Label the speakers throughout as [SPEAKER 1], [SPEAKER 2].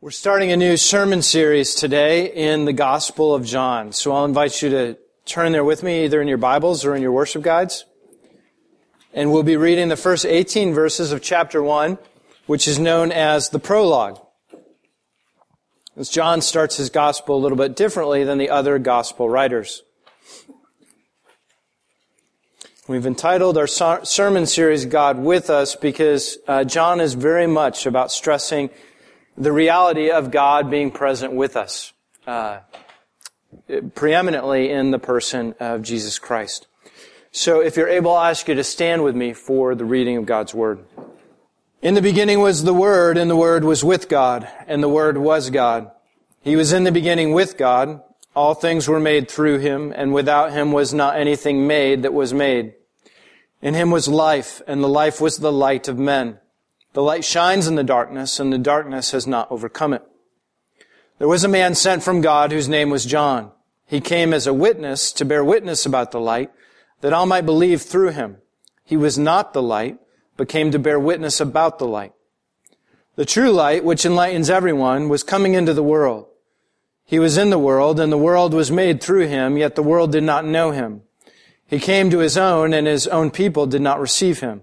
[SPEAKER 1] We're starting a new sermon series today in the Gospel of John. So I'll invite you to turn there with me, either in your Bibles or in your worship guides. And we'll be reading the first 18 verses of chapter 1, which is known as the prologue. As John starts his gospel a little bit differently than the other gospel writers. We've entitled our sermon series God with Us because uh, John is very much about stressing the reality of God being present with us, uh, preeminently in the person of Jesus Christ. So if you're able, I'll ask you to stand with me for the reading of God's Word. In the beginning was the Word, and the Word was with God, and the Word was God. He was in the beginning with God. All things were made through him, and without him was not anything made that was made. In him was life, and the life was the light of men. The light shines in the darkness, and the darkness has not overcome it. There was a man sent from God whose name was John. He came as a witness to bear witness about the light, that all might believe through him. He was not the light, but came to bear witness about the light. The true light, which enlightens everyone, was coming into the world. He was in the world, and the world was made through him, yet the world did not know him. He came to his own, and his own people did not receive him.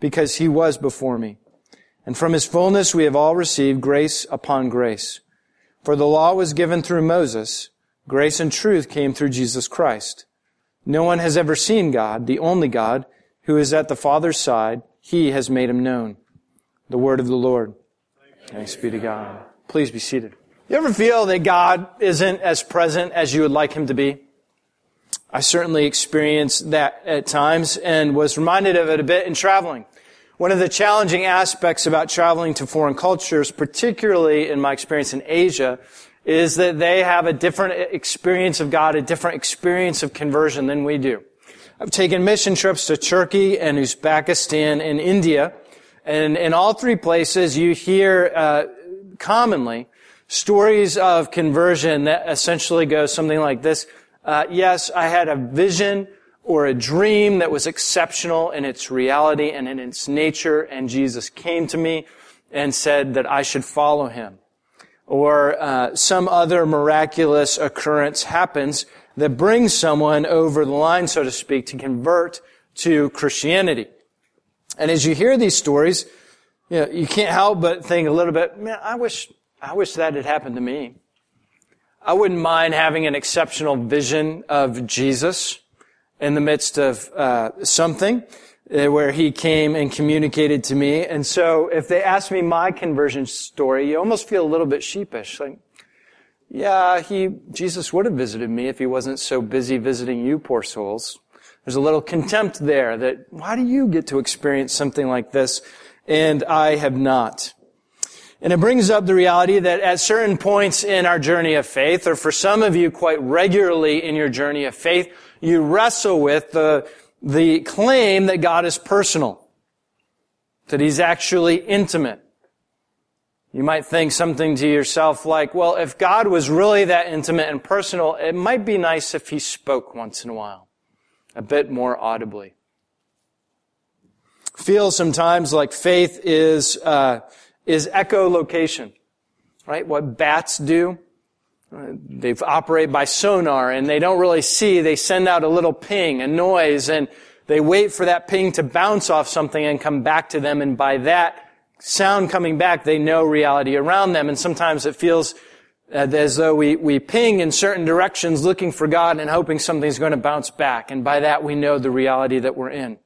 [SPEAKER 1] because he was before me. And from his fullness we have all received grace upon grace. For the law was given through Moses. Grace and truth came through Jesus Christ. No one has ever seen God, the only God, who is at the Father's side. He has made him known. The word of the Lord. Thanks be to God. Please be seated. You ever feel that God isn't as present as you would like him to be? I certainly experienced that at times and was reminded of it a bit in traveling. One of the challenging aspects about traveling to foreign cultures, particularly in my experience in Asia, is that they have a different experience of God, a different experience of conversion than we do. I've taken mission trips to Turkey and Uzbekistan and India, and in all three places you hear uh, commonly stories of conversion that essentially go something like this. Uh, yes, I had a vision or a dream that was exceptional in its reality and in its nature, and Jesus came to me and said that I should follow him. Or uh, some other miraculous occurrence happens that brings someone over the line, so to speak, to convert to Christianity. And as you hear these stories, you, know, you can't help but think a little bit, man, I wish, I wish that had happened to me. I wouldn't mind having an exceptional vision of Jesus in the midst of uh, something uh, where he came and communicated to me. And so if they ask me my conversion story, you almost feel a little bit sheepish. Like, yeah, he, Jesus would have visited me if he wasn't so busy visiting you poor souls. There's a little contempt there that, why do you get to experience something like this and I have not? And it brings up the reality that at certain points in our journey of faith, or for some of you quite regularly in your journey of faith, you wrestle with the, the claim that God is personal. That He's actually intimate. You might think something to yourself like, well, if God was really that intimate and personal, it might be nice if He spoke once in a while. A bit more audibly. Feels sometimes like faith is, uh, is echolocation, right? What bats do. They operate by sonar and they don't really see. They send out a little ping, a noise, and they wait for that ping to bounce off something and come back to them. And by that sound coming back, they know reality around them. And sometimes it feels uh, as though we, we ping in certain directions looking for God and hoping something's going to bounce back. And by that we know the reality that we're in.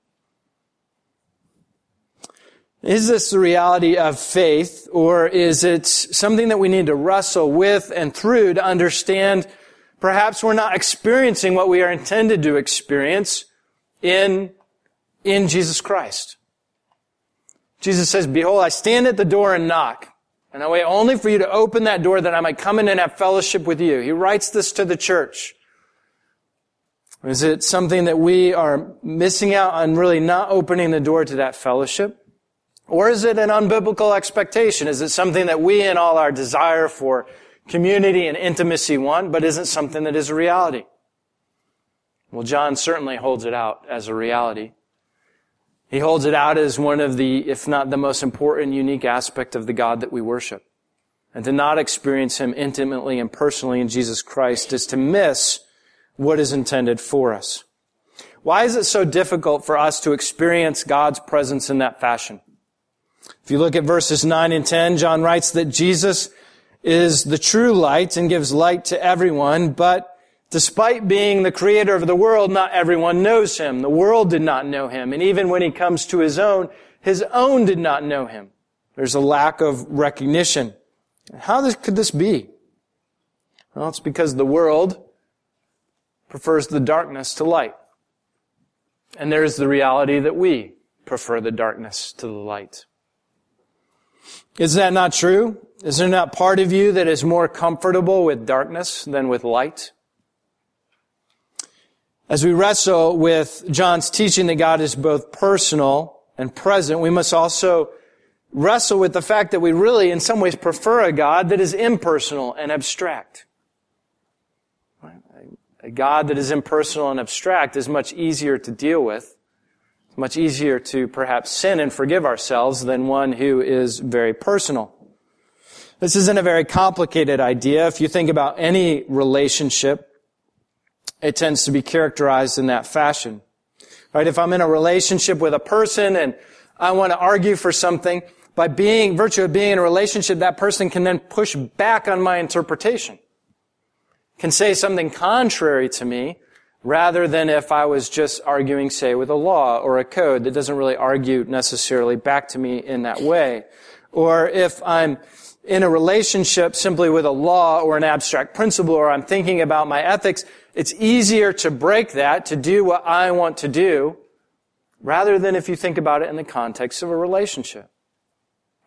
[SPEAKER 1] Is this the reality of faith, or is it something that we need to wrestle with and through to understand perhaps we're not experiencing what we are intended to experience in, in Jesus Christ? Jesus says, Behold, I stand at the door and knock. And I wait only for you to open that door that I might come in and have fellowship with you. He writes this to the church. Is it something that we are missing out on really not opening the door to that fellowship? Or is it an unbiblical expectation? Is it something that we in all our desire for community and intimacy want, but isn't something that is a reality? Well, John certainly holds it out as a reality. He holds it out as one of the, if not the most important, unique aspect of the God that we worship. And to not experience Him intimately and personally in Jesus Christ is to miss what is intended for us. Why is it so difficult for us to experience God's presence in that fashion? If you look at verses 9 and 10, John writes that Jesus is the true light and gives light to everyone, but despite being the creator of the world, not everyone knows him. The world did not know him. And even when he comes to his own, his own did not know him. There's a lack of recognition. How this, could this be? Well, it's because the world prefers the darkness to light. And there's the reality that we prefer the darkness to the light. Is that not true? Is there not part of you that is more comfortable with darkness than with light? As we wrestle with John's teaching that God is both personal and present, we must also wrestle with the fact that we really, in some ways, prefer a God that is impersonal and abstract. A God that is impersonal and abstract is much easier to deal with. It's much easier to perhaps sin and forgive ourselves than one who is very personal. This isn't a very complicated idea. If you think about any relationship, it tends to be characterized in that fashion. Right? If I'm in a relationship with a person and I want to argue for something, by being, virtue of being in a relationship, that person can then push back on my interpretation can say something contrary to me rather than if I was just arguing, say, with a law or a code that doesn't really argue necessarily back to me in that way. Or if I'm in a relationship simply with a law or an abstract principle or I'm thinking about my ethics, it's easier to break that, to do what I want to do, rather than if you think about it in the context of a relationship.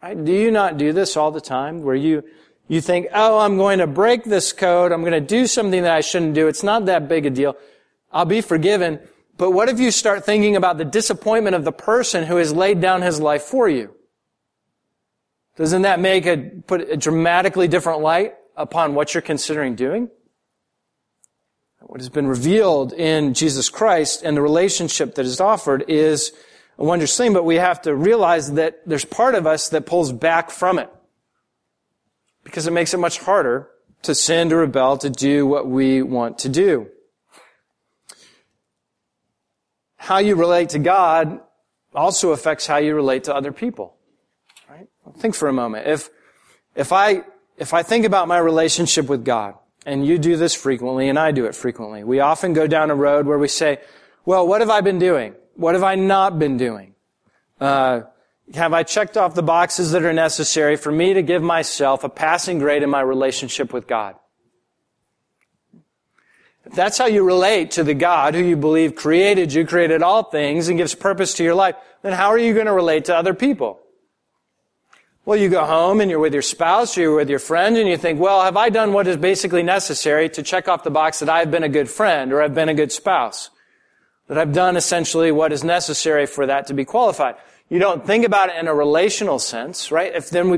[SPEAKER 1] Right? Do you not do this all the time where you you think, oh, I'm going to break this code. I'm going to do something that I shouldn't do. It's not that big a deal. I'll be forgiven. But what if you start thinking about the disappointment of the person who has laid down his life for you? Doesn't that make a, put a dramatically different light upon what you're considering doing? What has been revealed in Jesus Christ and the relationship that is offered is a wondrous thing, but we have to realize that there's part of us that pulls back from it because it makes it much harder to sin, to rebel, to do what we want to do. How you relate to God also affects how you relate to other people. Right? Think for a moment. If, if I, if I think about my relationship with God, and you do this frequently, and I do it frequently, we often go down a road where we say, well, what have I been doing? What have I not been doing? Uh, have I checked off the boxes that are necessary for me to give myself a passing grade in my relationship with God? If that's how you relate to the God who you believe created you, created all things, and gives purpose to your life, then how are you going to relate to other people? Well, you go home and you're with your spouse, or you're with your friend, and you think, well, have I done what is basically necessary to check off the box that I've been a good friend or I've been a good spouse? That I've done essentially what is necessary for that to be qualified. You don't think about it in a relational sense, right? If then we